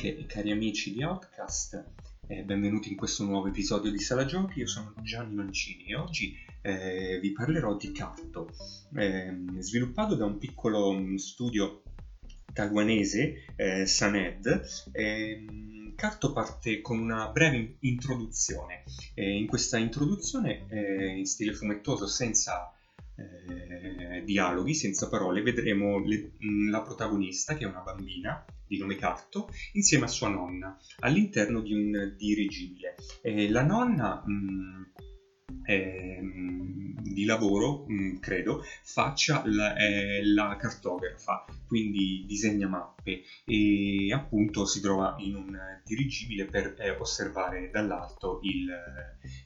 Amiche e cari amici di Outcast, eh, benvenuti in questo nuovo episodio di Sala Giochi. Io sono Gianni Mancini e oggi eh, vi parlerò di Carto, eh, sviluppato da un piccolo mm, studio taiwanese, eh, Saned. Ehm, Carto parte con una breve introduzione. Eh, in questa introduzione, eh, in stile fumettoso, senza eh, dialoghi, senza parole, vedremo le, mm, la protagonista, che è una bambina di nome Carto, insieme a sua nonna, all'interno di un dirigibile. Eh, la nonna... Mh, mm, eh, di lavoro, mh, mm, credo, faccia la, eh, la, cartografa, quindi disegna mappe e appunto si trova in un dirigibile per eh, osservare dall'alto il,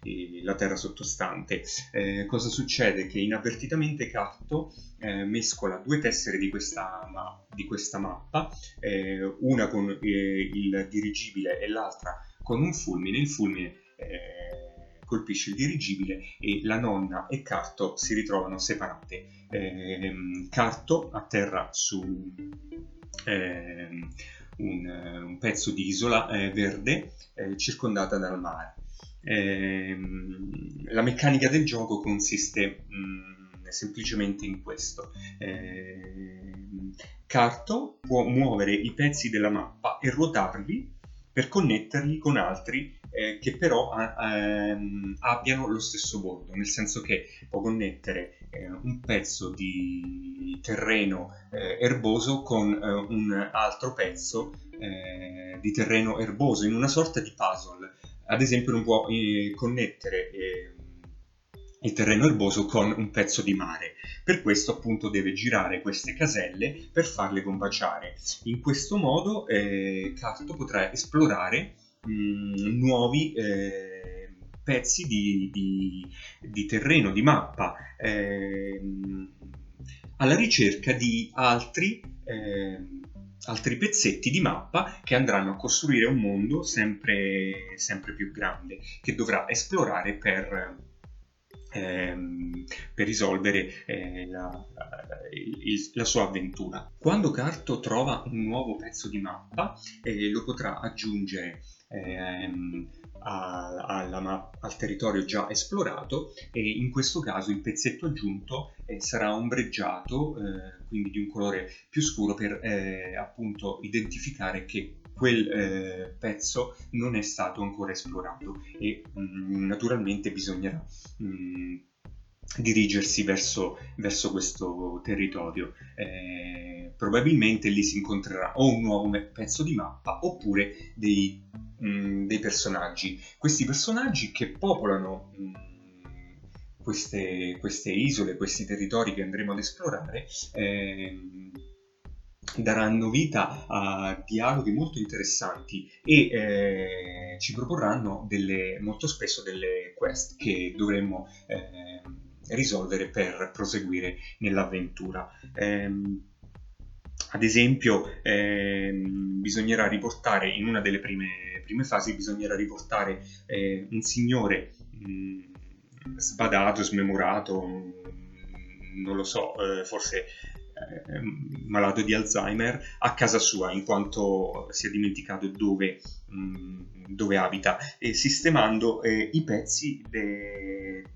eh, la terra sottostante. Eh, cosa succede? Che inavvertitamente Catto eh, mescola due tessere di questa, ma- di questa mappa, una con il dirigibile e l'altra con un fulmine. Il fulmine colpisce il dirigibile e la nonna e Carto si ritrovano separate. Eh, Carto atterra su eh, un, un, pezzo di isola eh, verde eh, circondata dal mare. Ehm, la meccanica del gioco consiste mh, mm, semplicemente in questo. Ehm, Carto può muovere i pezzi della mappa e ruotarli per connetterli con altri eh, che però ehm, abbiano lo stesso bordo, nel senso che può connettere eh, un pezzo di terreno eh, erboso con eh, un altro pezzo eh, di terreno erboso in una sorta di puzzle. Ad esempio non può eh, connettere il terreno erboso con un pezzo di mare. Per questo appunto deve girare queste caselle per farle combaciare. In questo modo eh, Carto potrà esplorare mh, nuovi eh, pezzi di, di, di, terreno, di mappa, eh, alla ricerca di altri, eh, altri pezzetti di mappa che andranno a costruire un mondo sempre, sempre più grande, che dovrà esplorare per ehm, per risolvere eh, la, il, la, sua avventura. Quando Carto trova un nuovo pezzo di mappa, eh, lo potrà aggiungere ehm, a, ma- al territorio già esplorato e in questo caso il pezzetto aggiunto eh, sarà ombreggiato, eh, quindi di un colore più scuro per eh, appunto identificare che quel eh, pezzo non è stato ancora esplorato e mh, mm, naturalmente bisognerà mh, mm, dirigersi verso, verso, questo territorio. Eh, probabilmente lì si incontrerà o un nuovo pezzo di mappa oppure dei, mh, mm, dei personaggi. Questi personaggi che popolano queste, queste, isole, questi territori che andremo ad esplorare, eh, daranno vita a dialoghi molto interessanti e eh, ci proporranno delle, molto spesso delle quest che dovremmo eh, risolvere per proseguire nell'avventura. Eh, ad esempio, ehm, bisognerà riportare in una delle prime, prime fasi, bisognerà riportare eh, un signore mh, mm, sbadato, smemorato, non lo so, eh, forse malato di Alzheimer a casa sua in quanto si è dimenticato dove, mm, dove abita e sistemando eh, i pezzi de-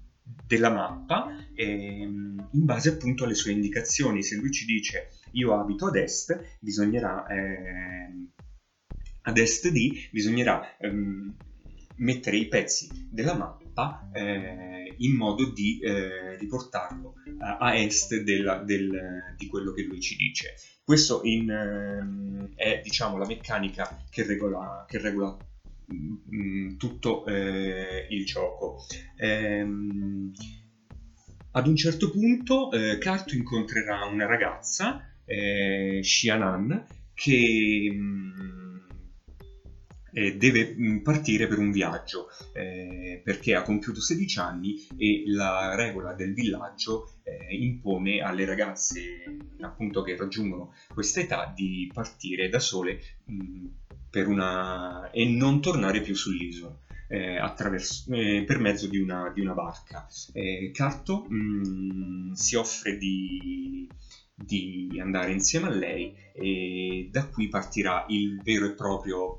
della mappa eh, in base appunto alle sue indicazioni. Se lui ci dice io abito ad est bisognerà ehm, ad est di bisognerà ehm, mettere i pezzi della mappa eh, in modo di eh, riportarlo a, a est della, del, di quello che lui ci dice. Questo in, eh, è diciamo, la meccanica che regola, che regola mh, mm, tutto eh, il gioco. Ehm, ad un certo punto eh, Carto incontrerà una ragazza, eh, Xianan, che... Mh, mm, eh, deve mm, partire per un viaggio eh, perché ha compiuto 16 anni e la regola del villaggio eh, impone alle ragazze appunto che raggiungono questa età di partire da sole mh, mm, una... e non tornare più sull'isola. Eh, eh, per mezzo di una, di una barca. Eh, Carto mh, mm, si offre di, di andare insieme a lei e da qui partirà il vero e proprio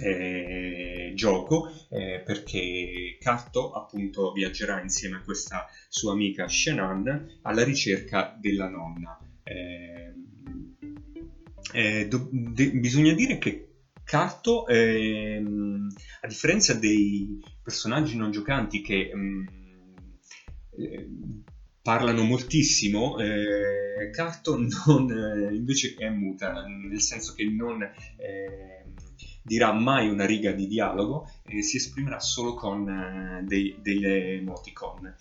eh, gioco eh, perché Katto appunto viaggerà insieme a questa sua amica Shannon alla ricerca della nonna. Eh, eh do, de, bisogna dire che Katto, ehm, a differenza dei personaggi non giocanti che mh, mm, parlano moltissimo, eh, Carton non, eh, invece è muta, nel senso che non eh, dirà mai una riga di dialogo e si esprimerà solo con eh, dei, delle emoticon.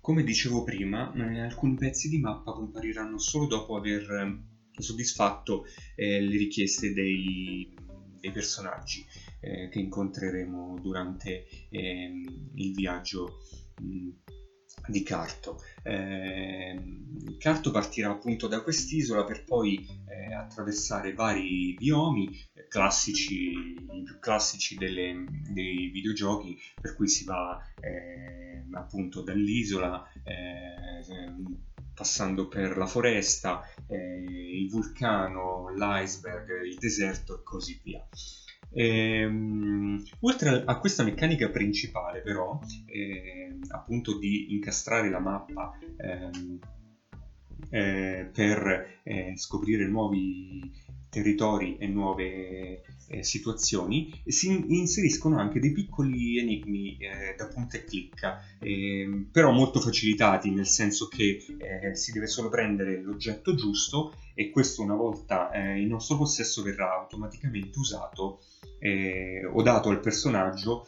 Come dicevo prima, eh, alcuni pezzi di mappa compariranno solo dopo aver eh, soddisfatto le richieste dei, dei personaggi che incontreremo durante ehm, il viaggio mh, di Carto. Eh, Carto partirà appunto da quest'isola per poi eh, attraversare vari biomi eh, classici, i più classici delle, dei videogiochi, per cui si va eh, appunto dall'isola eh, passando per la foresta, eh, il vulcano, l'iceberg, il deserto e così via. Ehm, oltre a questa meccanica principale, però, eh, appunto di incastrare la mappa ehm, eh, per eh, scoprire nuovi territori e nuove eh, situazioni, si inseriscono anche dei piccoli enigmi eh, da punta e clicca, eh, però molto facilitati, nel senso che eh, si deve solo prendere l'oggetto giusto e questo una volta in nostro possesso verrà automaticamente usato eh, o dato al personaggio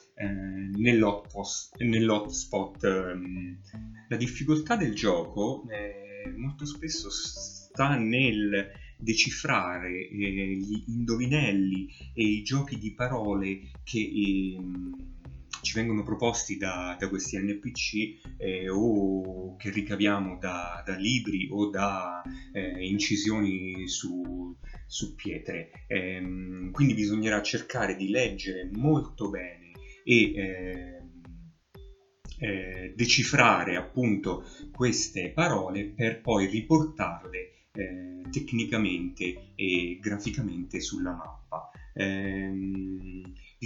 nell'hotspot. nell'hotspot ehm. la difficoltà del gioco molto spesso sta nel decifrare eh, gli indovinelli e i giochi di parole che eh, ci vengono proposti da, da questi NPC eh, o che ricaviamo da, da libri o da eh, incisioni su, su pietre. Ehm, quindi bisognerà cercare di leggere molto bene e eh, eh, decifrare appunto queste parole per poi riportarle eh, tecnicamente e graficamente sulla mappa.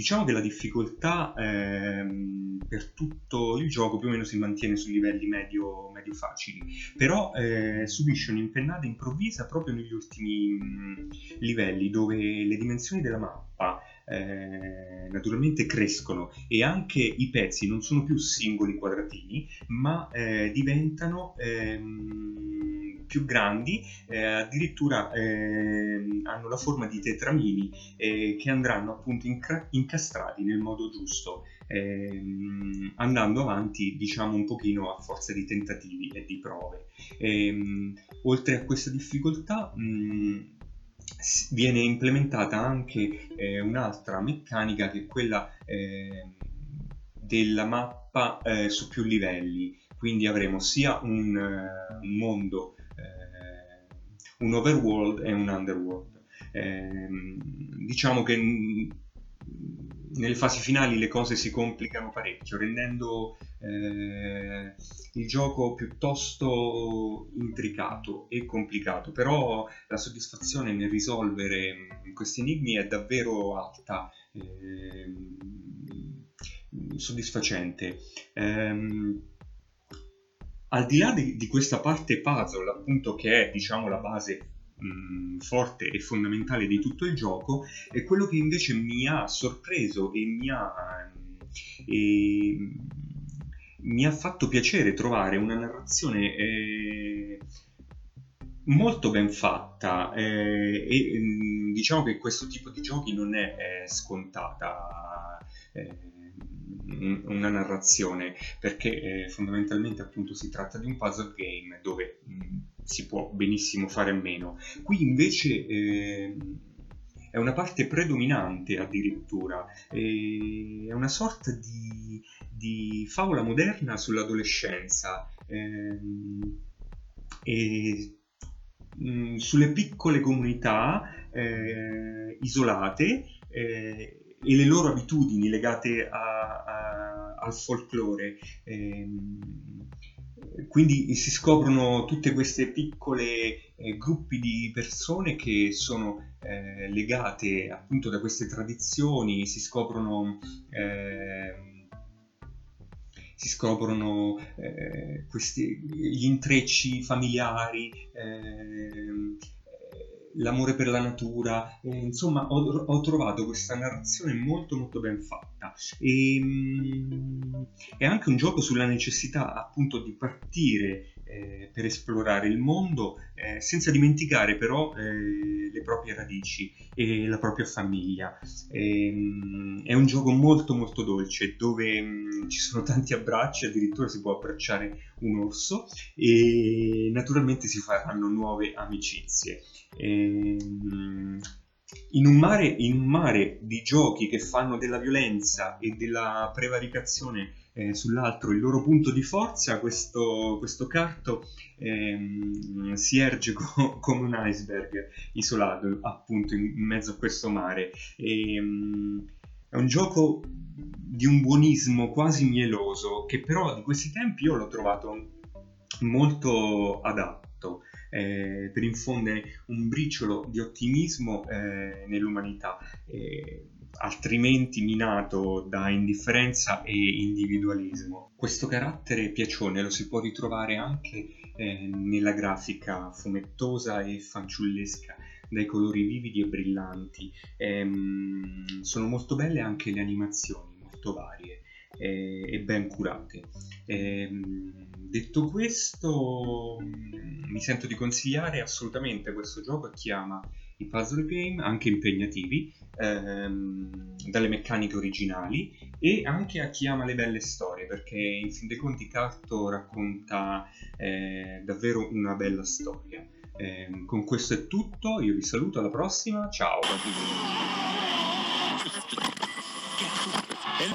Diciamo che la difficoltà ehm, per tutto il gioco più o meno si mantiene su livelli medio, medio facili, però eh, subisce un'impennata improvvisa proprio negli ultimi mh, mm, livelli dove le dimensioni della mappa eh, naturalmente crescono e anche i pezzi non sono più singoli quadratini ma eh, diventano ehm, più grandi eh, addirittura ehm, hanno la forma di tetramini eh, che andranno appunto inca- incastrati nel modo giusto ehm, andando avanti diciamo un pochino a forza di tentativi e di prove. Ehm, oltre a questa difficoltà mh, viene implementata anche eh, un'altra meccanica che è quella eh, della mappa eh, su più livelli. Quindi avremo sia un, uh, un mondo eh, un overworld e un underworld. Ehm, diciamo che nelle fasi finali le cose si complicano parecchio, rendendo eh, il gioco piuttosto intricato e complicato, però la soddisfazione nel risolvere questi enigmi è davvero alta, eh, soddisfacente. Eh, al di là di, di, questa parte puzzle, appunto, che è diciamo la base mh, forte e fondamentale di tutto il gioco, è quello che invece mi ha sorpreso e mi ha, e, mi ha fatto piacere trovare una narrazione eh, molto ben fatta eh, e diciamo che questo tipo di giochi non è, è scontata. Eh, una narrazione perché eh, fondamentalmente appunto si tratta di un puzzle game dove mh, si può benissimo fare a meno. Qui invece eh, è una parte predominante addirittura, eh, è una sorta di, di, favola moderna sull'adolescenza ehm, e mh, sulle piccole comunità eh, isolate eh, e le loro abitudini legate a, al folklore. Ehm, quindi si scoprono tutte queste piccole eh, gruppi di persone che sono eh, legate appunto da queste tradizioni, si scoprono, eh, si scoprono eh, questi, gli intrecci familiari, ehm, l'amore per la natura, eh, insomma ho, ho, trovato questa narrazione molto molto ben fatta e mm, è anche un gioco sulla necessità appunto di partire eh, per esplorare il mondo eh, senza dimenticare però eh, le proprie radici e la propria famiglia. E, ehm, è un gioco molto molto dolce dove mh, mm, ci sono tanti abbracci, addirittura si può abbracciare un orso e naturalmente si faranno nuove amicizie. E, ehm, in un, mare, in un mare di giochi che fanno della violenza e della prevaricazione eh, sull'altro il loro punto di forza, questo, questo carto ehm, si erge co- come un iceberg isolato appunto in, in mezzo a questo mare. E, um, è un gioco di un buonismo quasi mieloso che però di questi tempi io l'ho trovato molto adatto eh, per infondere un briciolo di ottimismo eh, nell'umanità, eh, altrimenti minato da indifferenza e individualismo. Questo carattere piacione lo si può ritrovare anche eh, nella grafica fumettosa e fanciullesca dai colori vividi e brillanti. Ehm, sono molto belle anche le animazioni, molto varie eh, e ben curate. Ehm, detto questo, mi sento di consigliare assolutamente questo gioco a chi ama i puzzle game, anche impegnativi, ehm, dalle meccaniche originali e anche a chi ama le belle storie, perché in fin dei conti Carto racconta eh, davvero una bella storia. Eh, con questo è tutto, io vi saluto, alla prossima, ciao!